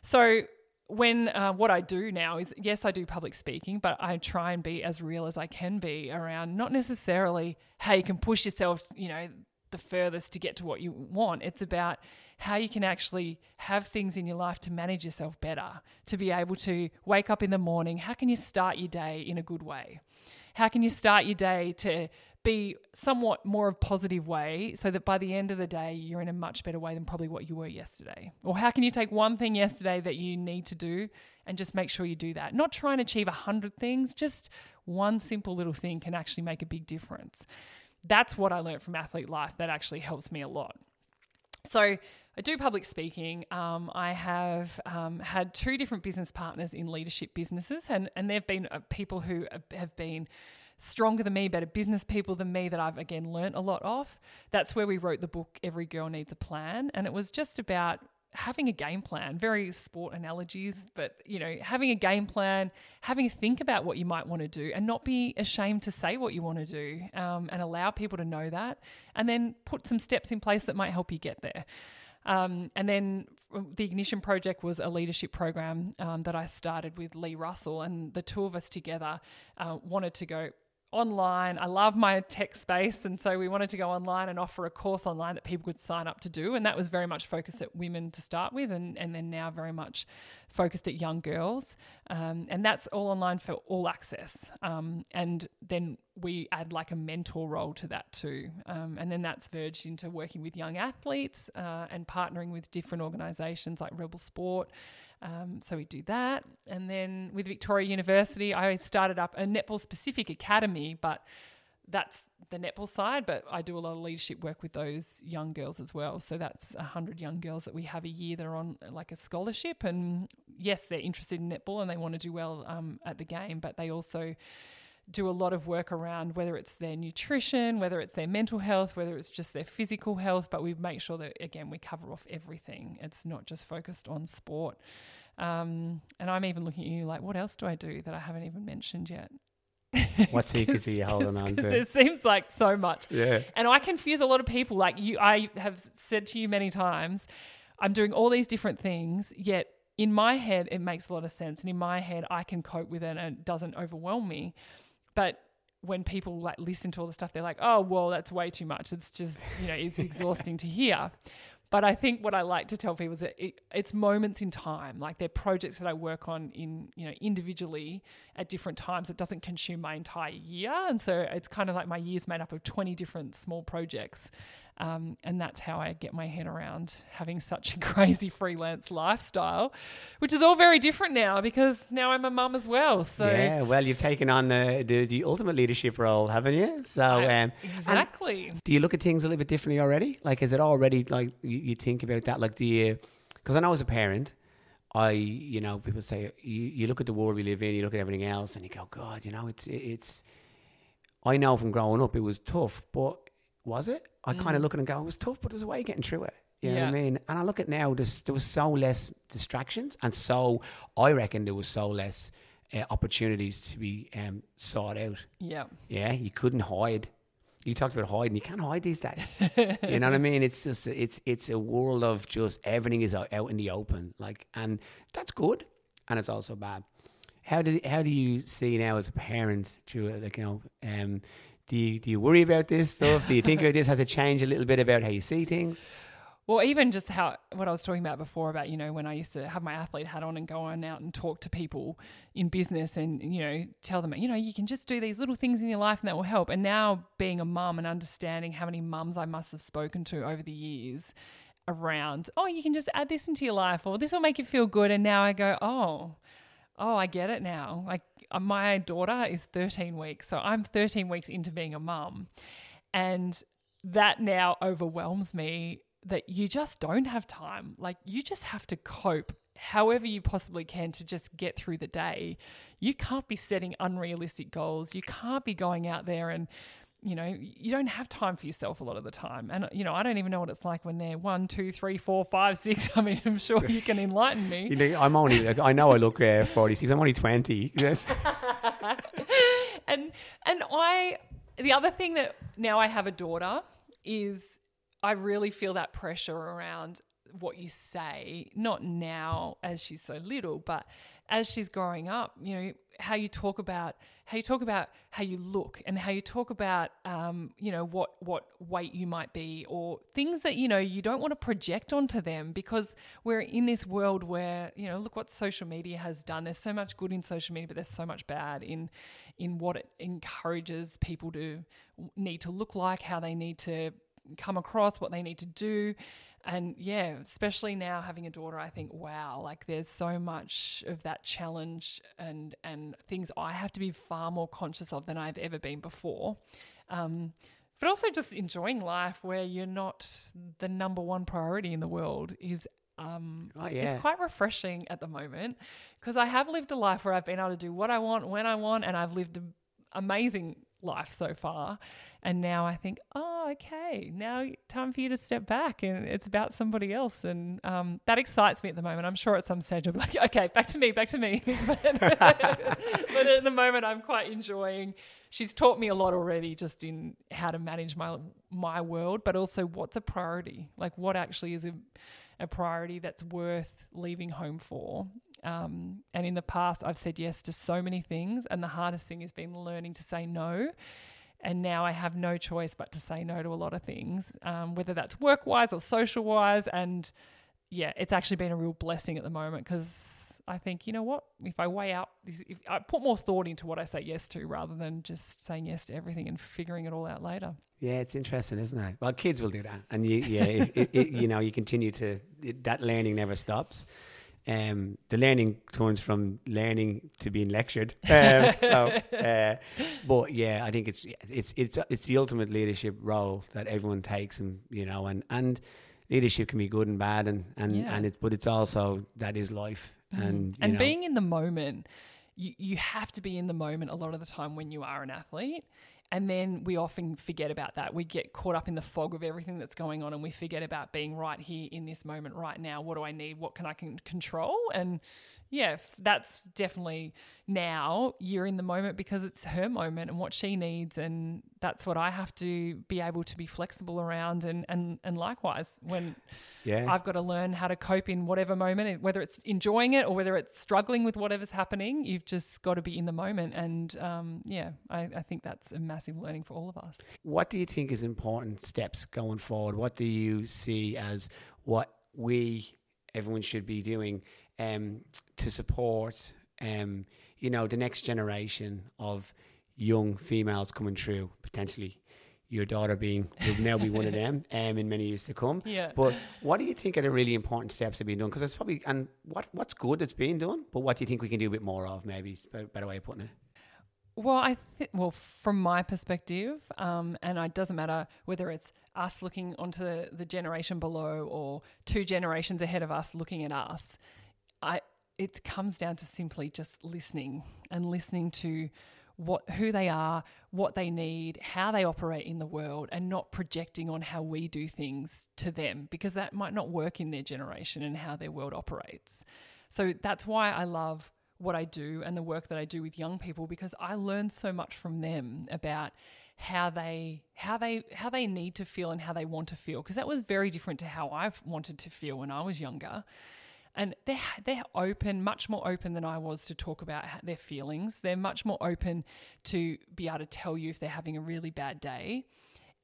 So when uh, what I do now is yes, I do public speaking, but I try and be as real as I can be around not necessarily how you can push yourself, you know, the furthest to get to what you want. It's about how you can actually have things in your life to manage yourself better, to be able to wake up in the morning. How can you start your day in a good way? How can you start your day to be somewhat more of positive way so that by the end of the day you're in a much better way than probably what you were yesterday? Or how can you take one thing yesterday that you need to do and just make sure you do that? Not try and achieve a hundred things, just one simple little thing can actually make a big difference. That's what I learned from athlete life that actually helps me a lot. So I do public speaking. Um, I have um, had two different business partners in leadership businesses, and and they've been uh, people who have been stronger than me, better business people than me that I've again learnt a lot of. That's where we wrote the book Every Girl Needs a Plan, and it was just about having a game plan very sport analogies but you know having a game plan having a think about what you might want to do and not be ashamed to say what you want to do um, and allow people to know that and then put some steps in place that might help you get there. Um, and then the Ignition Project was a leadership program um, that I started with Lee Russell, and the two of us together uh, wanted to go online. I love my tech space. And so we wanted to go online and offer a course online that people could sign up to do. And that was very much focused at women to start with, and, and then now very much focused at young girls. Um, and that's all online for all access. Um, and then we add like a mentor role to that too. Um, and then that's verged into working with young athletes uh, and partnering with different organizations like Rebel Sport. Um, so we do that. And then with Victoria University, I started up a netball specific academy, but that's the netball side, but I do a lot of leadership work with those young girls as well. So that's 100 young girls that we have a year that are on like a scholarship. And yes, they're interested in netball and they want to do well um, at the game, but they also do a lot of work around whether it's their nutrition, whether it's their mental health, whether it's just their physical health. But we make sure that, again, we cover off everything. It's not just focused on sport. Um, and I'm even looking at you like, what else do I do that I haven't even mentioned yet? What secrets are you holding on to? It seems like so much. Yeah. And I confuse a lot of people. Like you, I have said to you many times, I'm doing all these different things, yet in my head, it makes a lot of sense. And in my head, I can cope with it and it doesn't overwhelm me. But when people like listen to all the stuff, they're like, oh, well, that's way too much. It's just, you know, it's exhausting to hear. But I think what I like to tell people is that it, it's moments in time. Like they're projects that I work on in, you know, individually at different times. It doesn't consume my entire year. And so it's kind of like my year's made up of 20 different small projects. Um, and that's how I get my head around having such a crazy freelance lifestyle, which is all very different now because now I'm a mum as well. So yeah, well, you've taken on uh, the, the ultimate leadership role, haven't you? So um, exactly. do you look at things a little bit differently already? Like, is it already like you, you think about that? Like, do you? Because I know as a parent, I you know people say you, you look at the world we live in, you look at everything else, and you go, God, you know, it's it's. I know from growing up it was tough, but was it? I kind of look at it and go, it was tough, but it was a way of getting through it. You know what I Mm. Mean? And I look at now, there's, there was so less distractions, and so I reckon there was so less uh, opportunities to be um, sought out. Yeah. Yeah, you couldn't hide. You talked about hiding. You can't hide these days. you know what I mean? It's just it's it's a world of just everything is out, out in the open. Like, and that's good, and it's also bad. How do how do you see now as a parent? Through like you know, um, do you do you worry about this stuff? Do you think about this? Has it changed a little bit about how you see things? Well, even just how what I was talking about before about you know when I used to have my athlete hat on and go on out and talk to people in business and you know tell them you know you can just do these little things in your life and that will help. And now being a mum and understanding how many mums I must have spoken to over the years around oh you can just add this into your life or this will make you feel good. And now I go oh oh I get it now. Like Uh, my daughter is 13 weeks, so I'm 13 weeks into being a mum, and that now overwhelms me that you just don't have time. Like you just have to cope however you possibly can to just get through the day. You can't be setting unrealistic goals. You can't be going out there and you know, you don't have time for yourself a lot of the time. And, you know, I don't even know what it's like when they're one, two, three, four, five, six. I mean, I'm sure you can enlighten me. You know, I'm only. I know I look uh, 46. I'm only 20. Yes. and and I the other thing that now I have a daughter is I really feel that pressure around what you say, not now as she's so little, but as she's growing up, you know, how you talk about how you talk about how you look and how you talk about um, you know what what weight you might be or things that you know you don't want to project onto them because we're in this world where you know look what social media has done. There's so much good in social media but there's so much bad in in what it encourages people to need to look like how they need to come across what they need to do and yeah, especially now having a daughter, I think, wow, like there's so much of that challenge and and things I have to be far more conscious of than I've ever been before. Um, but also just enjoying life where you're not the number one priority in the world is um, Oh, yeah. it's quite refreshing at the moment because I have lived a life where I've been able to do what I want when I want, and I've lived an amazing life so far. And now I think, oh, okay, now time for you to step back and it's about somebody else. And um, that excites me at the moment. I'm sure at some stage be like, okay, back to me, back to me. but, but at the moment, I'm quite enjoying. She's taught me a lot already just in how to manage my my world, but also what's a priority. Like what actually is a, a priority that's worth leaving home for. Um, and in the past, I've said yes to so many things, and the hardest thing has been learning to say no and now I have no choice but to say no to a lot of things, um, whether that's work wise or social wise. And yeah, it's actually been a real blessing at the moment because I think, you know what, if I weigh out, if I put more thought into what I say yes to rather than just saying yes to everything and figuring it all out later. Yeah, it's interesting, isn't it? Well, kids will do that, and you, yeah, it, it, it, you know, you continue to that learning never stops um, the learning turns from learning to being lectured. Um, so, uh, but yeah, I think it's it's it's it's the ultimate leadership role that everyone takes, and you know, and and leadership can be good and bad, and and yeah. and it, but it's also that is life, mm. and and know. being in the moment. You, you have to be in the moment a lot of the time when you are an athlete and then we often forget about that. We get caught up in the fog of everything that's going on and we forget about being right here in this moment right now. What do I need? What can I can control? And yeah, that's definitely now you're in the moment because it's her moment and what she needs and that's what I have to be able to be flexible around and and and likewise when yeah. I've got to learn how to cope in whatever moment whether it's enjoying it or whether it's struggling with whatever's happening you've just got to be in the moment and um, yeah I, I think that's a massive learning for all of us what do you think is important steps going forward what do you see as what we everyone should be doing um, to support, um, you know, the next generation of young females coming through, potentially your daughter being will now be one of them um, in many years to come. Yeah. But what do you think are the really important steps that have been done? Because it's probably and what what's good that's being done, but what do you think we can do a bit more of? Maybe it's a better way of putting it. Well, I think well from my perspective, um, and it doesn't matter whether it's us looking onto the, the generation below or two generations ahead of us looking at us. I it comes down to simply just listening and listening to what who they are, what they need, how they operate in the world and not projecting on how we do things to them because that might not work in their generation and how their world operates. So that's why I love what I do and the work that I do with young people because I learn so much from them about how they how they how they need to feel and how they want to feel because that was very different to how I've wanted to feel when I was younger and they're they're open, much more open than I was to talk about their feelings. They're much more open to be able to tell you if they're having a really bad day.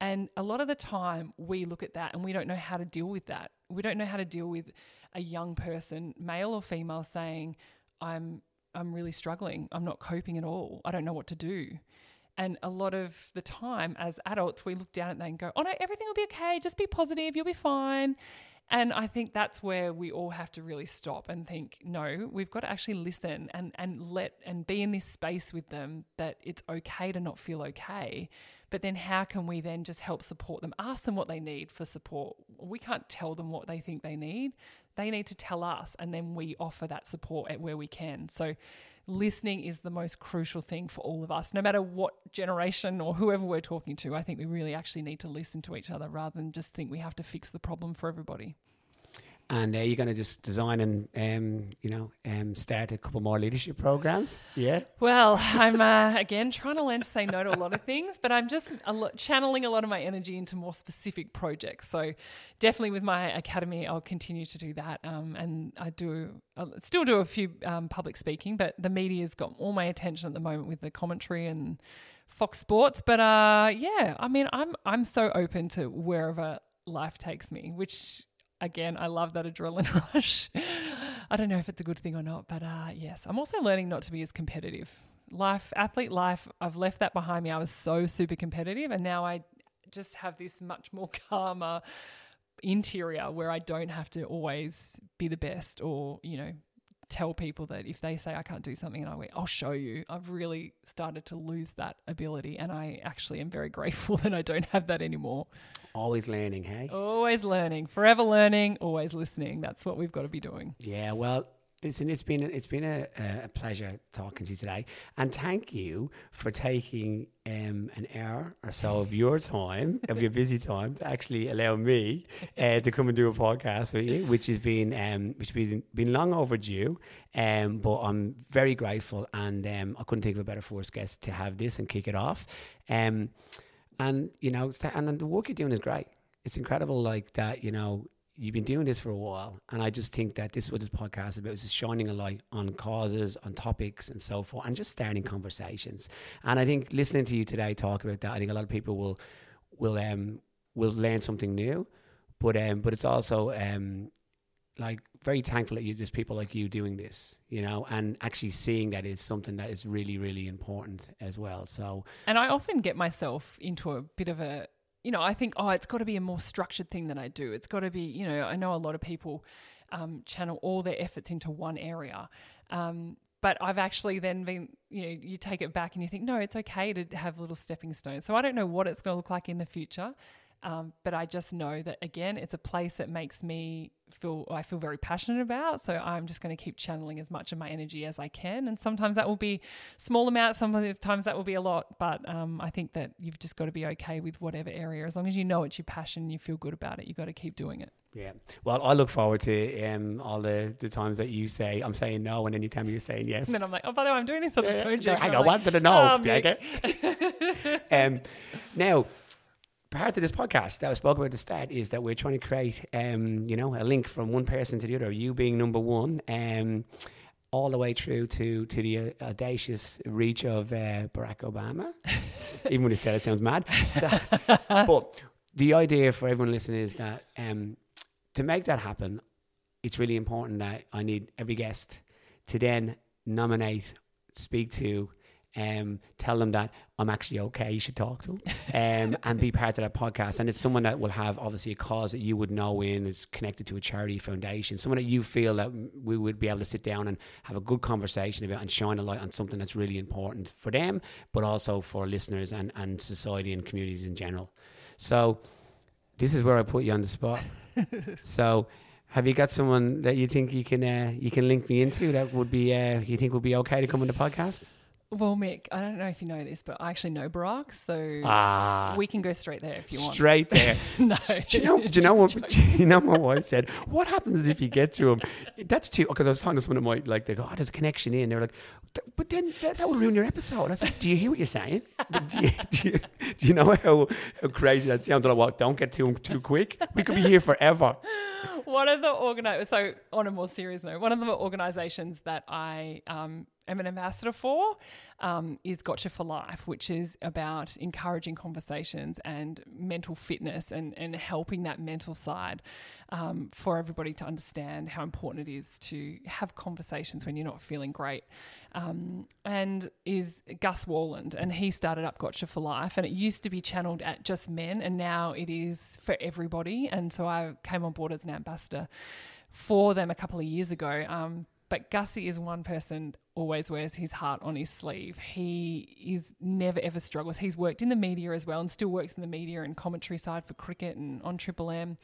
And a lot of the time, we look at that and we don't know how to deal with that. We don't know how to deal with a young person, male or female, saying, "I'm I'm really struggling. I'm not coping at all. I don't know what to do." And a lot of the time, as adults, we look down at that and go, "Oh no, everything will be okay. Just be positive. You'll be fine." And I think that's where we all have to really stop and think, no, we've got to actually listen and, and let and be in this space with them that it's okay to not feel okay. But then how can we then just help support them? Ask them what they need for support. We can't tell them what they think they need. They need to tell us and then we offer that support at where we can. So listening is the most crucial thing for all of us, no matter what generation or whoever we're talking to. I think we really actually need to listen to each other rather than just think we have to fix the problem for everybody and uh, you're going to just design and um, you know um, start a couple more leadership programs? Yeah. Well i'm uh, again trying to learn to say no to a lot of things but i'm just a lo- channeling a lot of my energy into more specific projects. So definitely with my academy i'll continue to do that. Um, and i do I still do a few um, public speaking but the media's got all my attention at the moment with the commentary and fox sports. But uh, yeah i mean i'm i'm so open to wherever life takes me which again, I love that adrenaline rush. I don't know if it's a good thing or not, but uh, yes, I'm also learning not to be as competitive. Life, athlete life, I've left that behind me. I was so super competitive, and now I just have this much more calmer interior where I don't have to always be the best or, you know, tell people that if they say I can't do something and I went, I'll show you. I've really started to lose that ability and I actually am very grateful that I don't have that anymore. Always learning, hey? Always learning, forever learning, always listening. That's what we've got to be doing. Yeah, well, listen, it's been it's been a, a pleasure talking to you today, and thank you for taking um, an hour or so of your time, of your busy time, to actually allow me uh, to come and do a podcast with you, which has been um, which has been been long overdue. Um, but I'm very grateful, and um, I couldn't think of a better first guest to have this and kick it off. Um, and you know, and the work you're doing is great. It's incredible, like that. You know, you've been doing this for a while, and I just think that this is what this podcast is about: is just shining a light on causes, on topics, and so forth, and just starting conversations. And I think listening to you today talk about that, I think a lot of people will will um will learn something new, but um but it's also um like very thankful that you there's people like you doing this, you know, and actually seeing that is something that is really really important as well. So and I often get myself into a bit of a you know, I think, oh, it's got to be a more structured thing than I do. It's got to be, you know, I know a lot of people um, channel all their efforts into one area. Um, but I've actually then been, you know, you take it back and you think, no, it's okay to have little stepping stones. So I don't know what it's going to look like in the future. Um, but I just know that again, it's a place that makes me feel I feel very passionate about. So I'm just going to keep channeling as much of my energy as I can. And sometimes that will be small amounts, sometimes that will be a lot. But um, I think that you've just got to be okay with whatever area, as long as you know it's your passion, you feel good about it. You've got to keep doing it. Yeah. Well, I look forward to um, all the, the times that you say, I'm saying no, and then you tell me you're saying yes. And then I'm like, oh, by the way, I'm doing this on the Yeah, project. I And know, I'm like, wanted to know. "Oh, Bianca." Mick. um, now, part of this podcast that I spoke about at the start is that we're trying to create, um, you know, a link from one person to the other. You being number one, um, all the way through to to the uh, audacious reach of uh, Barack Obama. Even when he said it, sounds mad. So- but the idea for everyone listening is that um, to make that happen, it's really important that I need every guest to then nominate, speak to, um, tell them that I'm actually okay. You should talk to them, um, and be part of that podcast. And it's someone that will have obviously a cause that you would know in is connected to a charity foundation. Someone that you feel that we would be able to sit down and have a good conversation about and shine a light on something that's really important for them, but also for listeners and and society and communities in general. So this is where I put you on the spot. so. Have you got someone that you think you can uh, you can link me into that would be uh, you think would be okay to come on the podcast? Well, Mick, I don't know if you know this, but I actually know Barack, so Ah, we can go straight there if you want. straight there. no. Do you know? Do you know what? Do you know my wife said? What happens if you get to him? That's too. Because I was talking to someone that my like they go, "Oh, there's a connection in." They're like, "But then that, that would ruin your episode." I was like, "Do you hear what you're saying? Do you, do you, do you know how, how crazy that sounds?" Like, well, Don't get to him too quick. We could be here forever." one of the organi- so on a more serious note, one of the organisations that I um, am an ambassador for um, is Gotcha for Life, which is about encouraging conversations and mental fitness and, and helping that mental side um, for everybody to understand how important it is to have conversations when you're not feeling great. Um, and is Gus Worland, and he started up Gotcha for Life, and it used to be channeled at just men, and now it is for everybody. And so I came on board as an ambassador for them a couple of years ago. But Gussie is one person always wears his heart on his sleeve. He is never ever struggles. He's worked in the media as well and still works in the media and commentary side for cricket and on Triple M.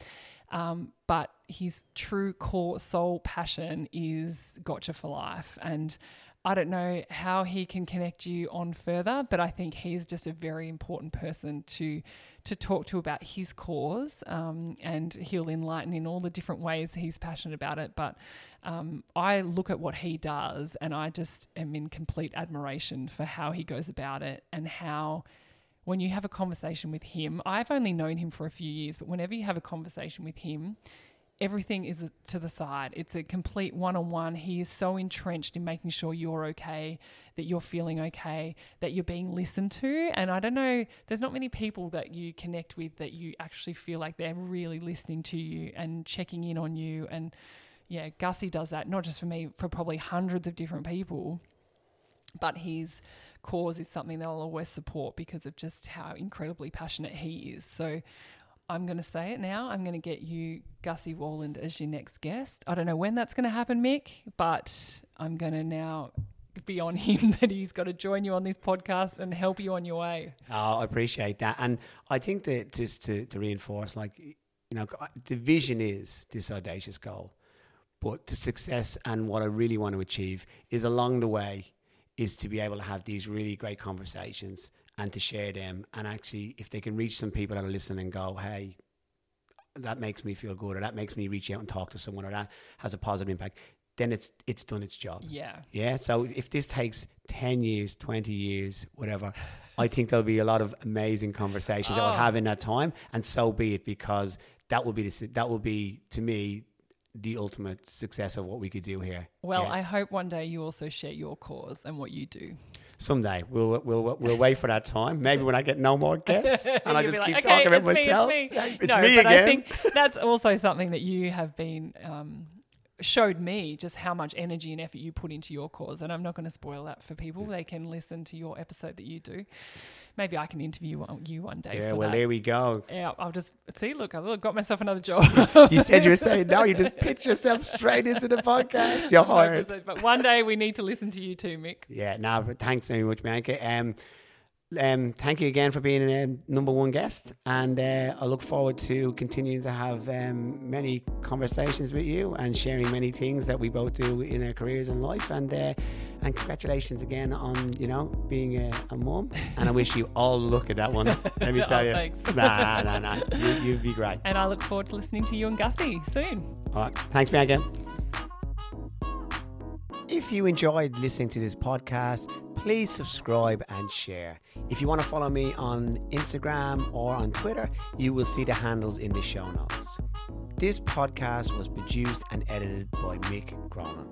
Um, but his true core soul passion is Gotcha for Life. And I don't know how he can connect you on further, but I think he's just a very important person to to talk to about his cause, um, and he'll enlighten in all the different ways he's passionate about it. But um, I look at what he does, and I just am in complete admiration for how he goes about it and how. When you have a conversation with him, I've only known him for a few years, but whenever you have a conversation with him, everything is to the side. It's a complete one on one. He is so entrenched in making sure you're okay, that you're feeling okay, that you're being listened to. And I don't know, there's not many people that you connect with that you actually feel like they're really listening to you and checking in on you. And yeah, Gussie does that, not just for me, for probably hundreds of different people. But his cause is something that I'll always support because of just how incredibly passionate he is. So I'm going to say it now. I'm going to get you Gussie Worland as your next guest. I don't know when that's going to happen, Mick, but I'm going to now be on him that he's got to join you on this podcast and help you on your way. Oh, I appreciate that, and I think that just to, to reinforce, like you know, the vision is this audacious goal, But to success and what I really want to achieve is along the way is to be able to have these really great conversations and to share them. And actually, if they can reach some people that are listening and go, hey, that makes me feel good, or that makes me reach out and talk to someone, or that has a positive impact, then it's it's done its job. Yeah. Yeah. So if this takes ten years, twenty years, whatever, I think there'll be a lot of amazing conversations that we'll Oh. have in that time, and so be it, because that will be the, that will be to me the ultimate success of what we could do here. Well, Yeah. I hope one day you also share your cause and what you do. someday we'll we'll we'll wait for that time. Maybe when I get no more guests and I just be keep like, talking "Okay, about it's me, myself. It's me, Yeah, It's no, me but again. I think that's also something that you have been um, showed me just how much energy and effort you put into your cause. And I'm not going to spoil that for people. They can listen to your episode that you do. Maybe I can interview you one day. yeah, well that. there we go. Yeah, I'll just see. Look, I've got myself another job. You said you were saying no. You just pitch yourself straight into the podcast. You're hired. but one day we need to listen to you too, Mick. Yeah, no, but thanks very much, Bianca. Um, um, thank you again for being a number one guest, and uh, I look forward to continuing to have um, many conversations with you and sharing many things that we both do in our careers and life. And uh, and congratulations again on you know being a, a mum, and I wish you all luck at that one. Let me Oh, tell you, thanks. nah, nah, nah, you, you'd be great. And I look forward to listening to you and Gussie soon. All right. Thanks, Bianca. If you enjoyed listening to this podcast, please subscribe and share. If you want to follow me on Instagram or on Twitter, you will see the handles in the show notes. This podcast was produced and edited by Mick Cronin.